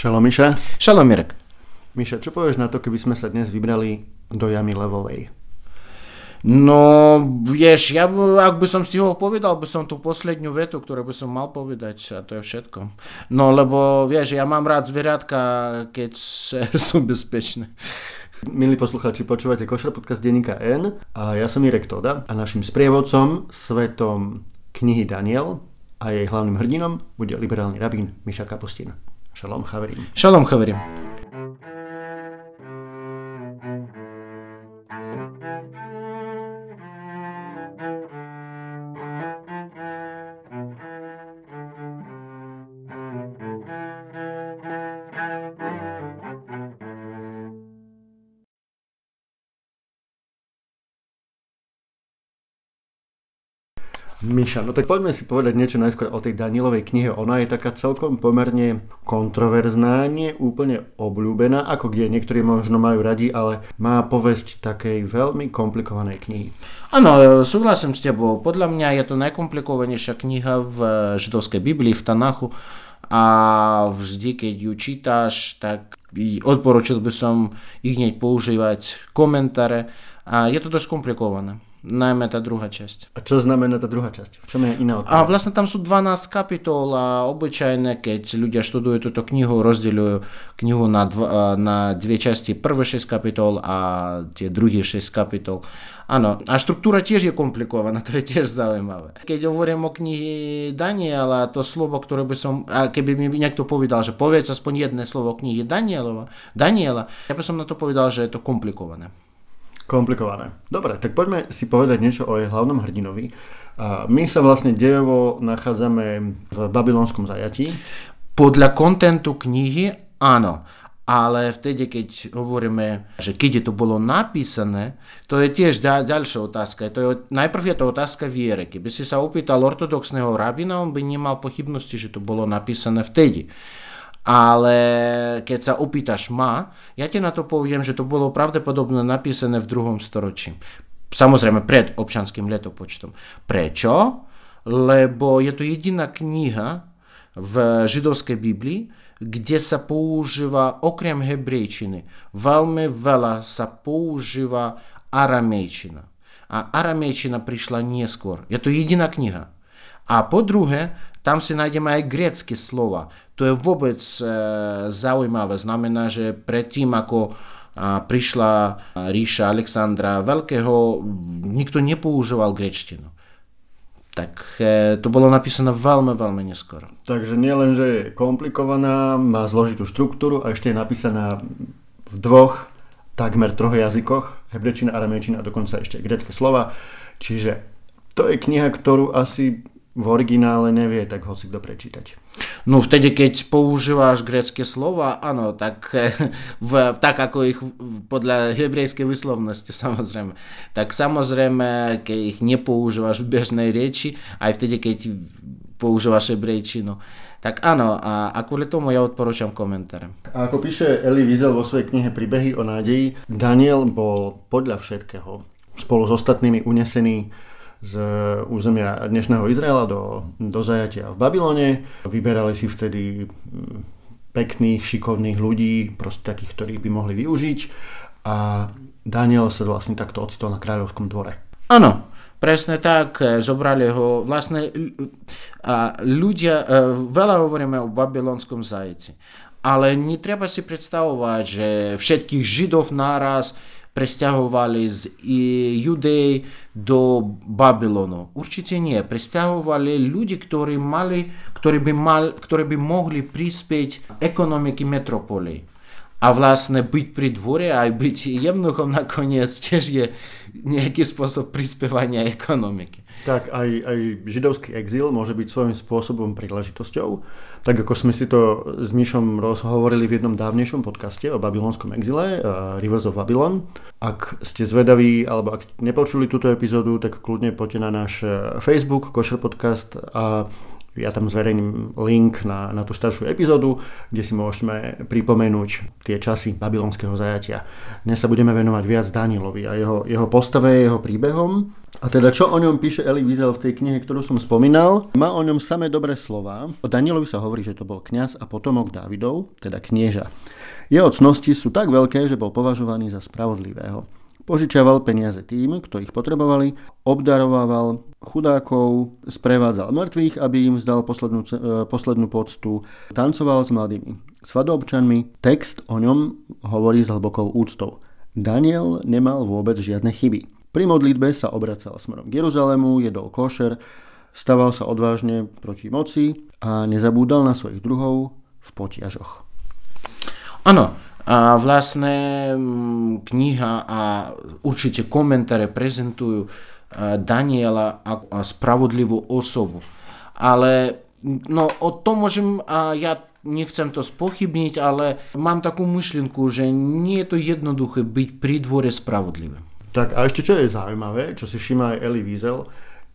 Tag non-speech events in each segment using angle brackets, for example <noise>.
Šalom Miša. Šalom Mirek. Miša, čo povieš na to, keby sme sa dnes vybrali do jamy levovej? No, vieš, ja ak by som stihol, povedal by som tú poslednú vetu, ktorú by som mal povedať a to je všetko. No, lebo vieš, ja mám rád zvieratka, keď <laughs> sú bezpečné. Milí poslucháči, počúvate Košer podcast denníka N a ja som Irek Toda a našim sprievodcom svetom knihy Daniel a jej hlavným hrdinom bude liberálny rabín Miša Kapustin. Šalom chaverim. Šalom chaverim. Miša, no tak poďme si povedať niečo najskôr o tej Danielovej knihe. Ona je taká celkom pomerne kontroverzná, nie úplne obľúbená, ako kde niektorí možno majú radi, ale má povesť takej veľmi komplikovanej knihy. Áno, súhlasím s tebou. Podľa mňa je to najkomplikovanejšia kniha v židovskej Biblii, v Tanachu a vždy, keď ju čítaš, tak odporučil by som ich hneď používať komentáre a je to dosť komplikované. Najmä tá druhá časť. A čo znamená tá druhá časť? V čom je iná od A vlastne tam sú 12 kapitol a obyčajne, keď ľudia študujú túto knihu, rozdeľujú knihu na, dva, na dve časti. Prvé 6 kapitol a tie druhé 6 kapitol. Áno, a štruktúra tiež je komplikovaná, <laughs> to je tiež zaujímavé. Keď hovorím o knihe Daniela, to slovo, ktoré by som, a keby mi niekto povedal, že povedz aspoň jedné slovo knihy Danielova, Daniela, ja by som na to povedal, že je to komplikované. Komplikované. Dobre, tak poďme si povedať niečo o jej hlavnom hrdinovi. My sa vlastne dejovo nachádzame v babylonskom zajatí. Podľa kontentu knihy áno, ale vtedy, keď hovoríme, že keď to bolo napísané, to je tiež ďal, ďalšia otázka. To je, najprv je to otázka viery. Keby si sa opýtal ortodoxného rabina, on by nemal pochybnosti, že to bolo napísané vtedy ale keď sa opýtaš ma, ja ti na to poviem, že to bolo pravdepodobne napísané v druhom storočí. Samozrejme pred občanským letopočtom. Prečo? Lebo je to jediná kniha v židovskej Biblii, kde sa používa okrem hebrejčiny, veľmi veľa sa používa aramejčina. A aramejčina prišla neskôr. Je to jediná kniha. A po druhé, tam si nájdeme aj grecké slova. To je vôbec e, zaujímavé. Znamená, že predtým, ako a prišla ríša Alexandra Veľkého, nikto nepoužíval grečtinu. Tak e, to bolo napísané veľmi, veľmi neskoro. Takže nielen, že je komplikovaná, má zložitú štruktúru a ešte je napísaná v dvoch, takmer troch jazykoch, hebrečina, aramejčina a dokonca ešte grecké slova. Čiže to je kniha, ktorú asi v originále nevie tak hoci kto prečítať. No vtedy, keď používáš grecké slova, áno, tak, <laughs> v, tak ako ich podľa hebrejskej vyslovnosti <laughs> samozrejme. Tak samozrejme, keď ich nepoužívaš v bežnej reči, aj vtedy, keď používaš hebrejčinu, tak áno, a, a kvôli tomu ja odporúčam komentáre. A ako píše Eli Wiesel vo svojej knihe Príbehy o nádeji, Daniel bol podľa všetkého spolu s ostatnými unesený z územia dnešného Izraela do, do zajatia v Babylone. Vyberali si vtedy mm, pekných, šikovných ľudí, proste takých, ktorých by mohli využiť a Daniel sa vlastne takto ocitol na kráľovskom dvore. Áno, presne tak, zobrali ho vlastne ľudia, e, veľa hovoríme o babylonskom zajci, ale netreba si predstavovať, že všetkých židov naraz presťahovali z Judei do Babylonu. Určite nie. Presťahovali ľudí, ktorí, mali, ktorí, by, mal, ktorí by mohli prispieť ekonomiky metropoly. A vlastne byť pri dvore aj byť jevnuchom nakoniec tiež je nejaký spôsob prispievania ekonomiky. Tak aj, aj židovský exil môže byť svojím spôsobom príležitosťou tak ako sme si to s Myšom rozhovorili v jednom dávnejšom podcaste o babylonskom exile, uh, Rivers of Babylon. Ak ste zvedaví, alebo ak ste nepočuli túto epizódu, tak kľudne poďte na náš eh, Facebook, Košer Podcast a Ja tam zverejním link na, na tú staršiu epizódu, kde si môžeme pripomenúť tie časy babylonského zajatia. Dnes sa budeme venovať viac Danielovi a jeho, jeho postave, jeho príbehom. A teda čo o ňom píše Eli Wiesel v tej knihe, ktorú som spomínal? Má o ňom samé dobré slova. O Danielovi sa hovorí, že to bol kňaz a potomok Dávidov, teda knieža. Jeho cnosti sú tak veľké, že bol považovaný za spravodlivého. Požičiaval peniaze tým, kto ich potrebovali, obdarovával chudákov, sprevádzal mŕtvych, aby im zdal poslednú, e, poslednú poctu, tancoval s mladými svadobčanmi. Text o ňom hovorí s hlbokou úctou. Daniel nemal vôbec žiadne chyby. Pri modlitbe sa obracal smerom k Jeruzalému, jedol košer, staval sa odvážne proti moci a nezabúdal na svojich druhov v potiažoch. Áno, a vlastne mm, kniha a určite komentáre prezentujú e, Daniela ako spravodlivú osobu. Ale no, o tom môžem, a ja nechcem to spochybniť, ale mám takú myšlienku, že nie je to jednoduché byť pri dvore spravodlivým. Tak a ešte čo je zaujímavé, čo si všimá aj Eli Wiesel,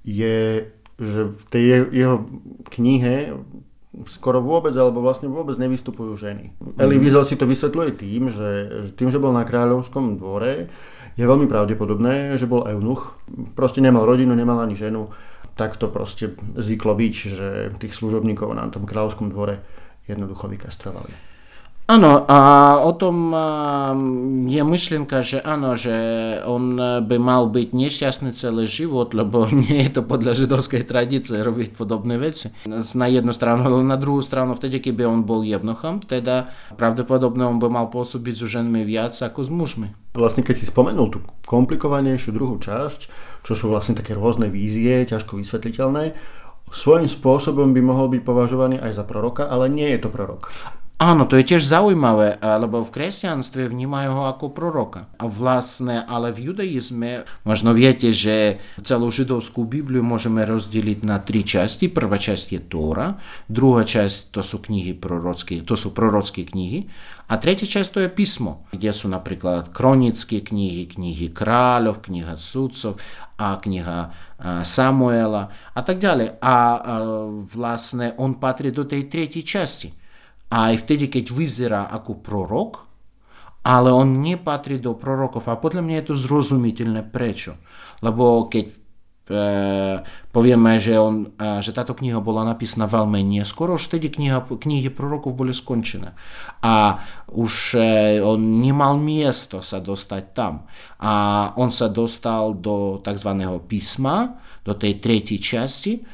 je, že v tej jeho knihe skoro vôbec, alebo vlastne vôbec nevystupujú ženy. Mm. Eli Wiesel si to vysvetľuje tým, že tým, že bol na kráľovskom dvore, je veľmi pravdepodobné, že bol eunuch. Proste nemal rodinu, nemal ani ženu. Tak to proste zvyklo byť, že tých služobníkov na tom kráľovskom dvore jednoducho vykastrovali. Áno, a o tom je myšlienka, že áno, že on by mal byť nešťastný celý život, lebo <laughs> nie je to podľa židovskej tradície robiť podobné veci. Na jednu stranu, ale na druhú stranu, vtedy, keby on bol jevnochom, teda pravdepodobne on by mal pôsobiť so ženmi viac ako s mužmi. Vlastne keď si spomenul tú komplikovanejšiu druhú časť, čo sú vlastne také rôzne vízie, ťažko vysvetliteľné, svojím spôsobom by mohol byť považovaný aj za proroka, ale nie je to prorok. Áno, to je tiež zaujímavé, lebo v kresťanstve vnímajú ho ako proroka. A vlastne, ale v judaizme, možno viete, že celú židovskú Bibliu môžeme rozdeliť na tri časti. Prvá časť je Tóra, druhá časť to sú knihy prorocké, to sú prorocké knihy a tretia časť to je písmo, kde sú napríklad kronické knihy, knihy kráľov, kniha sudcov a kniha Samuela a tak ďalej. A vlastne on patrí do tej tretej časti aj vtedy, keď vyzerá ako prorok, ale on nepatrí do prorokov. A podľa mňa je to zrozumiteľné prečo. Lebo keď e, povieme, že, on, e, že táto kniha bola napísaná veľmi neskoro, už vtedy kniha, knihy prorokov boli skončené. A už e, on nemal miesto sa dostať tam. A on sa dostal do tzv. písma, do tej tretej časti,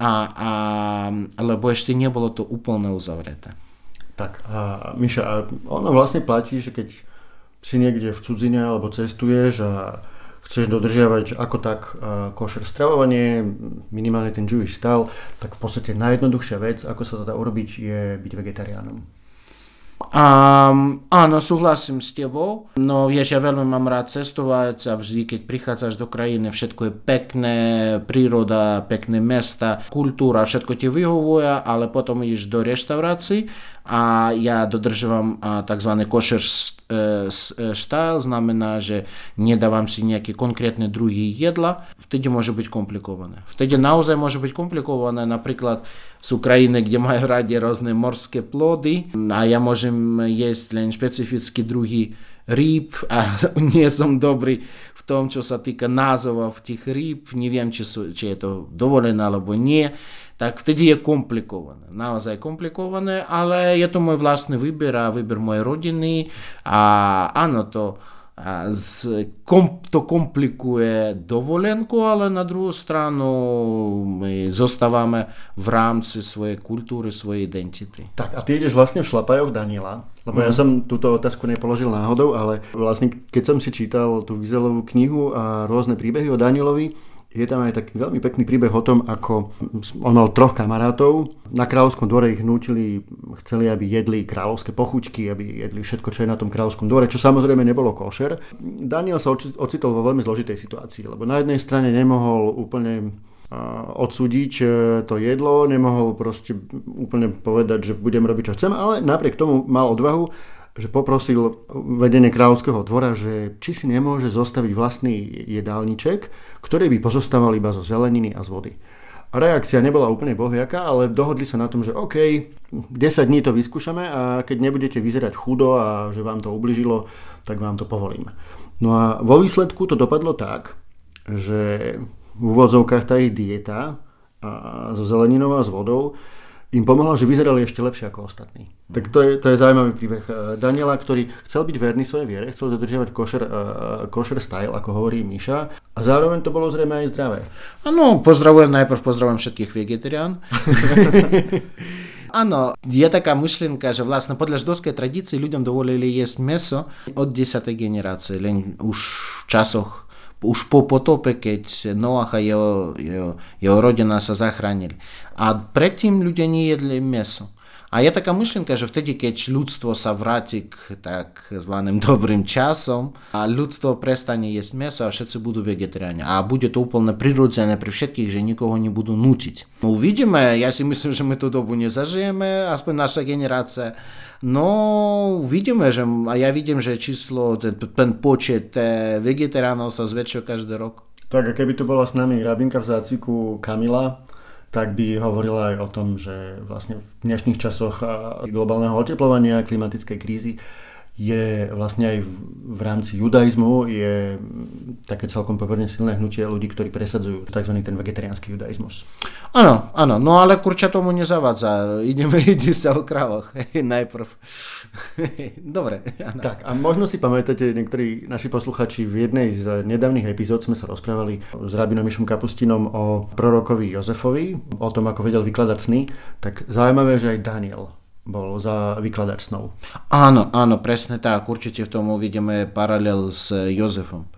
a, a, lebo ešte nebolo to úplne uzavreté. Tak a Miša, a ono vlastne platí, že keď si niekde v cudzine alebo cestuješ a chceš dodržiavať ako tak košer stravovanie, minimálne ten Jewish style, tak v podstate najjednoduchšia vec, ako sa to dá urobiť, je byť vegetariánom. Um, áno, súhlasím s tebou. No vieš, ja veľmi mám rád cestovať a vždy, keď prichádzaš do krajiny, všetko je pekné, príroda, pekné mesta, kultúra, všetko ti vyhovuje, ale potom ideš do reštaurácií a ja dodržujem tzv. košer štyle, znamená, že nedávam si nejaké konkrétne druhy jedla, vtedy môže byť komplikované. Vtedy naozaj môže byť komplikované, napríklad sú krajiny, kde majú radi rôzne morské plody a ja môžem jesť len špecifické druhy rýb a <laughs> nie som dobrý v tom, čo sa týka názvov tých rýb, neviem, či, sú, či je to dovolené alebo nie, tak vtedy je komplikované, naozaj komplikované, ale je to môj vlastný výber a výber mojej rodiny. A áno, to z, kom, to komplikuje dovolenku, ale na druhú stranu my zostávame v rámci svojej kultúry, svojej identity. Tak a ty ideš vlastne v šlapajoch Daniela, lebo mm. ja mhm. som túto otázku nepoložil náhodou, ale vlastne keď som si čítal tú Vizelovú knihu a rôzne príbehy o Danielovi, je tam aj taký veľmi pekný príbeh o tom, ako on mal troch kamarátov. Na kráľovskom dvore ich nútili, chceli, aby jedli kráľovské pochuťky, aby jedli všetko, čo je na tom kráľovskom dvore, čo samozrejme nebolo košer. Daniel sa ocitol vo veľmi zložitej situácii, lebo na jednej strane nemohol úplne odsúdiť e, to jedlo, nemohol proste úplne povedať, že budem robiť, čo chcem, ale napriek tomu mal odvahu že poprosil vedenie kráľovského dvora, že či si nemôže zostaviť vlastný jedálniček, ktorý by pozostával iba zo zeleniny a z vody. Reakcia nebola úplne bohviaká, ale dohodli sa na tom, že OK, 10 dní to vyskúšame a keď nebudete vyzerať chudo a že vám to ubližilo, tak vám to povolíme. No a vo výsledku to dopadlo tak, že v úvodzovkách tá ich dieta so zeleninou a s vodou im pomohla, že vyzerali ešte lepšie ako ostatní. Tak to je, to je zaujímavý príbeh eh, Daniela, ktorý chcel byť verný svojej viere, chcel dodržiavať košer, uh, košer style, ako hovorí Miša, a zároveň to bolo zrejme aj zdravé. Áno, pozdravujem najprv, pozdravujem všetkých vegetarián. <laughs> Áno, je taká myšlienka, že vlastne podľa židovskej tradície ľuďom dovolili jesť meso od 10. generácie, len už v časoch už po potope, keď Noach a jeho, jeho, jeho rodina sa zachránili. A predtým ľudia nejedli meso. A je taká myšlienka, že vtedy, keď ľudstvo sa vráti k takzvaným <laughs> dobrým časom a ľudstvo prestane jesť meso a všetci budú vegetariáni. A bude to úplne prirodzené pri všetkých, že nikoho nebudú nutiť. Uvidíme, ja si myslím, že my tú dobu nezažijeme, aspoň naša generácia. No, vidíme, že, a ja vidím, že číslo, ten, ten počet eh, vegetariánov sa zväčšuje každý rok. Tak a keby tu bola s nami rabinka v zácviku Kamila, tak by hovorila aj o tom, že vlastne v dnešných časoch globálneho oteplovania, klimatickej krízy je vlastne aj v rámci judaizmu je také celkom pomerne silné hnutie ľudí, ktorí presadzujú tzv. ten vegetariánsky judaizmus. Áno, áno, no ale kurča tomu nezavádza. Ideme, <laughs> ide sa o krávoch najprv. <laughs> Dobre. Áno. Tak a možno si pamätáte, niektorí naši posluchači v jednej z nedávnych epizód sme sa rozprávali s rabinom Mišom Kapustinom o prorokovi Jozefovi, o tom, ako vedel vykladať sny. Tak zaujímavé, že aj Daniel bol za vykladač snov. Áno, áno, presne tak. Určite v tom uvidíme paralel s Jozefom.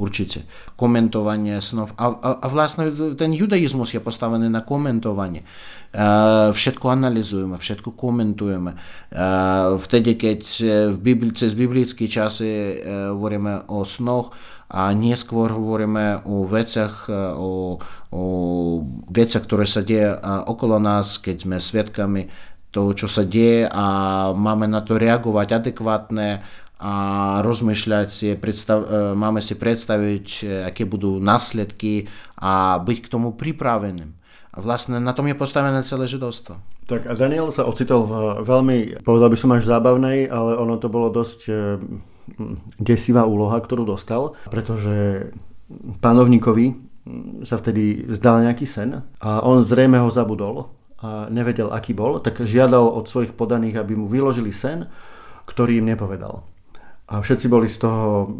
Určite. Komentovanie snov. A, a, a vlastne ten judaizmus je postavený na komentovanie. Uh, všetko analizujeme, všetko komentujeme. Uh, vtedy, keď v Bibli, cez biblické časy hovoríme o snoch, a neskôr hovoríme o veciach, o, o veciach, ktoré sa deje okolo nás, keď sme svetkami toho, čo sa deje a máme na to reagovať adekvátne a rozmýšľať si, predstav, e, máme si predstaviť, e, aké budú následky a byť k tomu pripraveným. A vlastne na tom je postavené celé židovstvo. Tak a Daniel sa ocitol v veľmi, povedal by som až zábavnej, ale ono to bolo dosť e, desivá úloha, ktorú dostal, pretože pánovníkovi sa vtedy zdal nejaký sen a on zrejme ho zabudol nevedel, aký bol, tak žiadal od svojich podaných, aby mu vyložili sen, ktorý im nepovedal. A všetci boli z toho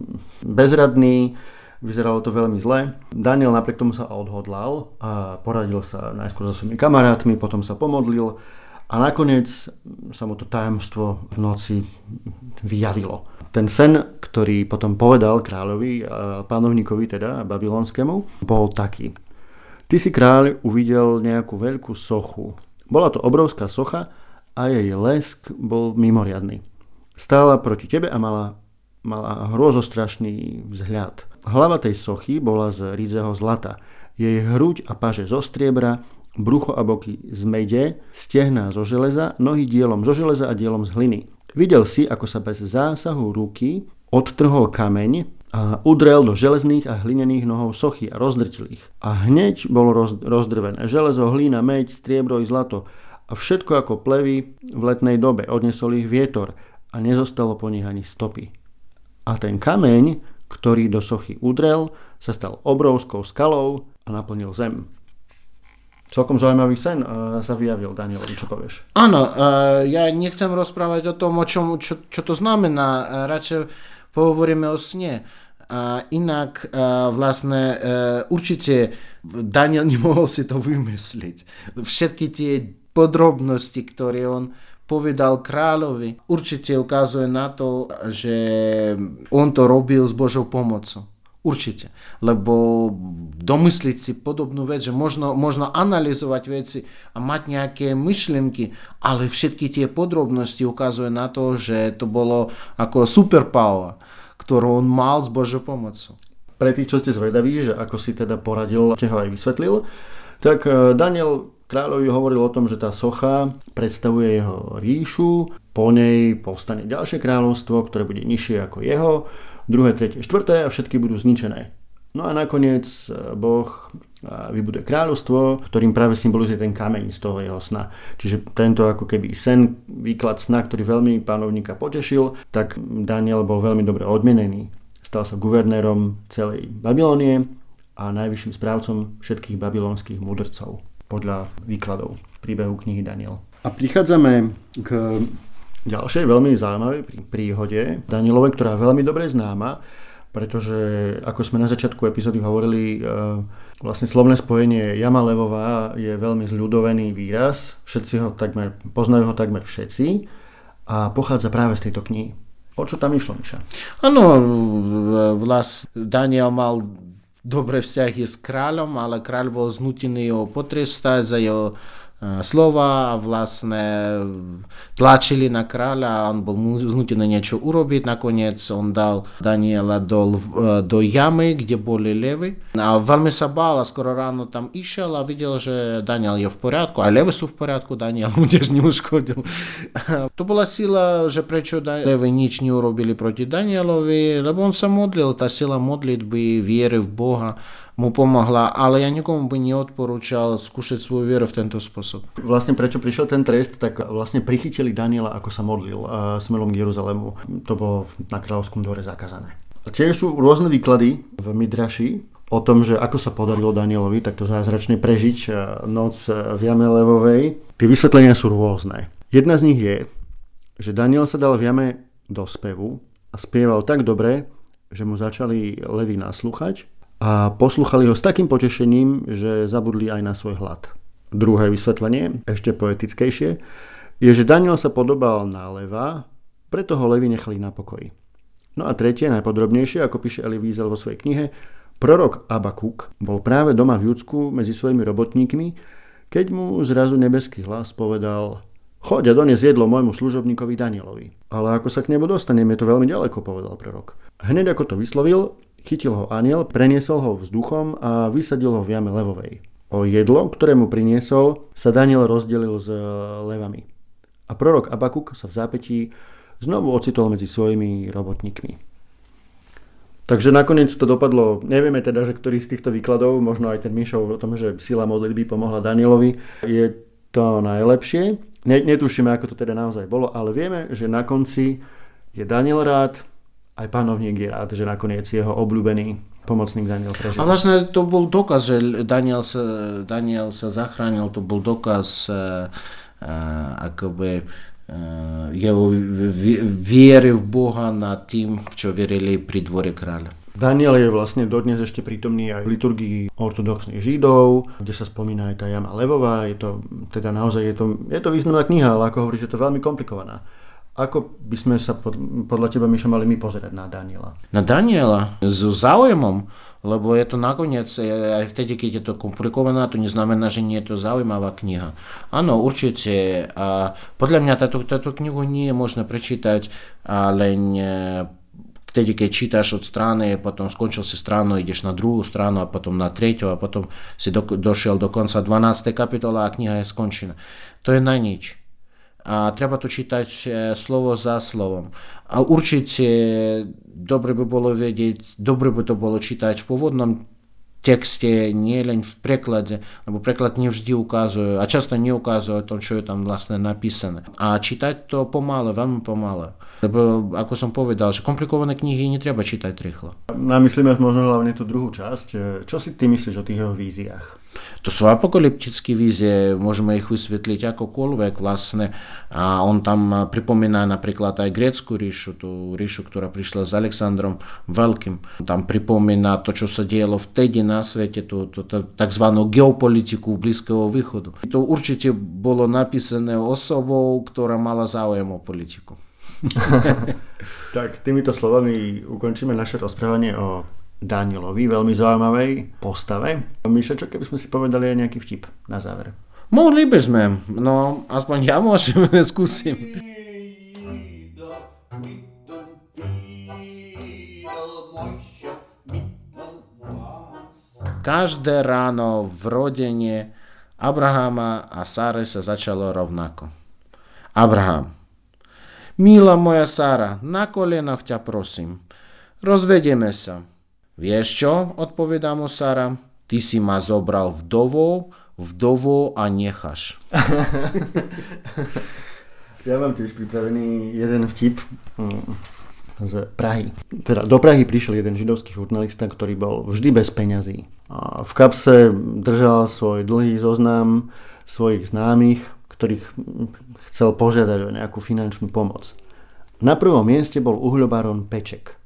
bezradní, vyzeralo to veľmi zle. Daniel napriek tomu sa odhodlal a poradil sa najskôr so svojimi kamarátmi, potom sa pomodlil a nakoniec sa mu to tajomstvo v noci vyjavilo. Ten sen, ktorý potom povedal kráľovi, pánovníkovi teda, babylonskému, bol taký. Ty si kráľ uvidel nejakú veľkú sochu. Bola to obrovská socha a jej lesk bol mimoriadný. Stála proti tebe a mala, mala hrozostrašný vzhľad. Hlava tej sochy bola z rízeho zlata. Jej hruď a paže zo striebra, brucho a boky z mede, stehná zo železa, nohy dielom zo železa a dielom z hliny. Videl si, ako sa bez zásahu ruky odtrhol kameň a udrel do železných a hlinených nohov sochy a rozdrtil ich. A hneď bolo roz, rozdrvené železo, hlína, meď, striebro i zlato a všetko ako plevy v letnej dobe. Odnesol ich vietor a nezostalo po nich ani stopy. A ten kameň, ktorý do sochy udrel, sa stal obrovskou skalou a naplnil zem. Celkom zaujímavý sen uh, sa vyjavil, Daniel, čo povieš? Áno, uh, ja nechcem rozprávať o tom, o čom, čo, čo to znamená. Uh, radšej pohovoríme o sne. A inak a vlastne e, určite Daniel <laughs> nemohol si to vymysliť. Všetky tie podrobnosti, ktoré on povedal kráľovi, určite ukazuje na to, že on to robil s Božou pomocou. Určite. Lebo domysliť si podobnú vec, že možno, možno analyzovať veci a mať nejaké myšlienky, ale všetky tie podrobnosti ukazuje na to, že to bolo ako superpower ktorú on mal s Božou pomocou. Pre tých, čo ste zvedaví, že ako si teda poradil, čo ho aj vysvetlil, tak e, Daniel kráľovi hovoril o tom, že tá socha predstavuje jeho ríšu, po nej povstane ďalšie kráľovstvo, ktoré bude nižšie ako jeho, druhé, tretie, štvrté a všetky budú zničené. No a nakoniec e, Boh vybuduje kráľovstvo, ktorým práve symbolizuje ten kameň z toho jeho sna. Čiže tento ako keby sen, výklad sna, ktorý veľmi pánovníka potešil, tak Daniel bol veľmi dobre odmenený. Stal sa guvernérom celej Babilónie a najvyšším správcom všetkých babylonských mudrcov podľa výkladov príbehu knihy Daniel. A prichádzame k ďalšej veľmi zaujímavej príhode Danielovej, ktorá je veľmi dobre známa, pretože ako sme na začiatku epizódy hovorili, Vlastne slovné spojenie Jama Levová je veľmi zľudovený výraz, všetci ho takmer, poznajú ho takmer všetci a pochádza práve z tejto knihy. O čo tam išlo, Miša? Áno, vlast Daniel mal dobré vzťahy s kráľom, ale kráľ bol znútený ho potrestať za jeho slova vlastne tlačili na kráľa, on bol znútený niečo urobiť, nakoniec on dal Daniela do, do jamy, kde boli levy. A veľmi sa bál a skoro ráno tam išiel a videl, že Daniel je v poriadku, a levy sú v poriadku, Daniel mu tiež neuškodil. to bola sila, že prečo levy nič neurobili proti Danielovi, lebo on sa modlil, tá sila modlitby, viery v Boha mu pomohla, ale ja nikomu by neodporúčal skúšať svoju vieru v tento spôsob. Vlastne prečo prišiel ten trest, tak vlastne prichytili Daniela, ako sa modlil uh, smerom k Jeruzalému. To bolo na kráľovskom dvore zakázané. A tiež sú rôzne výklady v Midraši o tom, že ako sa podarilo Danielovi takto zázračne prežiť uh, noc v jame levovej. Tie vysvetlenia sú rôzne. Jedna z nich je, že Daniel sa dal v jame do spevu a spieval tak dobre, že mu začali levy naslúchať a posluchali ho s takým potešením, že zabudli aj na svoj hlad. Druhé vysvetlenie, ešte poetickejšie, je, že Daniel sa podobal na leva, preto ho levy nechali na pokoji. No a tretie, najpodrobnejšie, ako píše Eli Wiesel vo svojej knihe, prorok Abakuk bol práve doma v Judsku medzi svojimi robotníkmi, keď mu zrazu nebeský hlas povedal Choď a dones jedlo môjmu služobníkovi Danielovi. Ale ako sa k nebu dostanem, je to veľmi ďaleko, povedal prorok. Hneď ako to vyslovil, Chytil ho aniel, preniesol ho vzduchom a vysadil ho v jame levovej. O jedlo, ktoré mu priniesol, sa Daniel rozdelil s e, levami. A prorok Abakuk sa v zápetí znovu ocitol medzi svojimi robotníkmi. Takže nakoniec to dopadlo, nevieme teda, že ktorý z týchto výkladov, možno aj ten Mišov o tom, že sila modlitby pomohla Danielovi, je to najlepšie. Netušíme, ako to teda naozaj bolo, ale vieme, že na konci je Daniel rád, aj panovník je rád, že nakoniec jeho obľúbený pomocník Daniel prežil. A vlastne to bol dokaz, že Daniel sa, Daniel sa zachránil, to bol dokaz uh, akoby uh, jeho viery v Boha nad tým, v čo verili pri dvore kráľa. Daniel je vlastne dodnes ešte prítomný aj v liturgii ortodoxných židov, kde sa spomína aj tá jama Levová. Je to, teda naozaj je to, je to významná kniha, ale ako hovorí, že to je veľmi komplikovaná. Ako by sme sa pod, podľa teba, Mišo, mali my pozerať na Daniela? Na Daniela s záujmom, lebo je to nakoniec, aj vtedy, keď je to komplikované, to neznamená, že nie je to zaujímavá kniha. Áno, určite. A podľa mňa táto, táto knihu nie je možné prečítať len vtedy, keď čítaš od strany, potom skončil si stranu, ideš na druhú stranu a potom na tretiu a potom si do, došiel do konca 12. kapitola a kniha je skončená. To je na nič a treba to čítať slovo za slovom. A určite dobre by bolo vedieť, dobre by to bolo čítať v pôvodnom texte, nie len v preklade, lebo preklad nevždy ukazuje, a často neukazuje to, čo je tam vlastne napísané. A čítať to pomaly, veľmi pomaly. Lebo, ako som povedal, že komplikované knihy netreba čítať rýchlo. Namyslíme možno hlavne tú druhú časť. Čo si ty myslíš o tých jeho víziách? To sú apokalyptické vízie, môžeme ich vysvetliť akokoľvek vlastne. A on tam pripomína napríklad aj grécku ríšu, tú ríšu, ktorá prišla s Alexandrom Veľkým. Tam pripomína to, čo sa dielo vtedy na svete, tú, tú, tú tzv. geopolitiku Blízkeho východu. To určite bolo napísané osobou, ktorá mala záujem o politiku. <laughs> <laughs> tak týmito slovami ukončíme naše rozprávanie o Danielovi, veľmi zaujímavej postave. Mišo, čo keby sme si povedali aj nejaký vtip na záver? Mohli by sme, no aspoň ja môžem, <laughs> skúsim. Každé ráno v rodine Abrahama a Sáre sa začalo rovnako. Abraham, milá moja Sára, na kolenoch ťa prosím, rozvedieme sa. Vieš čo, odpovedá mu Sara, ty si ma zobral vdovo, vdovo a necháš. <laughs> ja mám tiež pripravený jeden vtip mm, z Prahy. Teda do Prahy prišiel jeden židovský žurnalista, ktorý bol vždy bez peňazí. A v kapse držal svoj dlhý zoznam svojich známych, ktorých chcel požiadať o nejakú finančnú pomoc. Na prvom mieste bol uhľobaron Peček,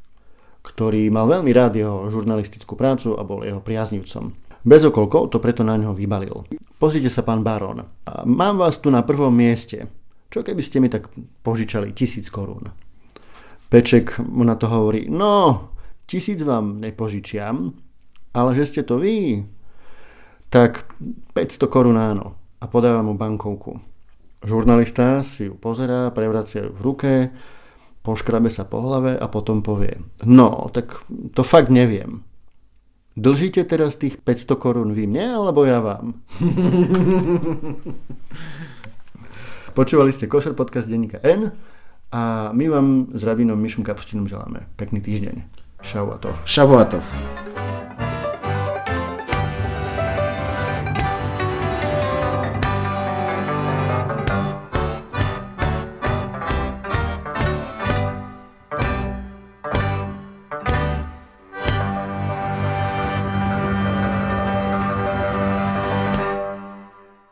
ktorý mal veľmi rád jeho žurnalistickú prácu a bol jeho priaznivcom. Bez okolkov to preto na ňo vybalil. Pozrite sa, pán barón, mám vás tu na prvom mieste. Čo keby ste mi tak požičali tisíc korún? Peček mu na to hovorí, no, tisíc vám nepožičiam, ale že ste to vy, tak 500 korún áno a podáva mu bankovku. Žurnalista si ju pozerá, prevracia ju v ruke, poškrabe sa po hlave a potom povie, no, tak to fakt neviem. Dlžíte teraz tých 500 korún vy mne, alebo ja vám? <laughs> Počúvali ste Košer podcast denníka N a my vám s rabinom Mišom Kapustinom želáme pekný týždeň. Šauatov. Šavuatov.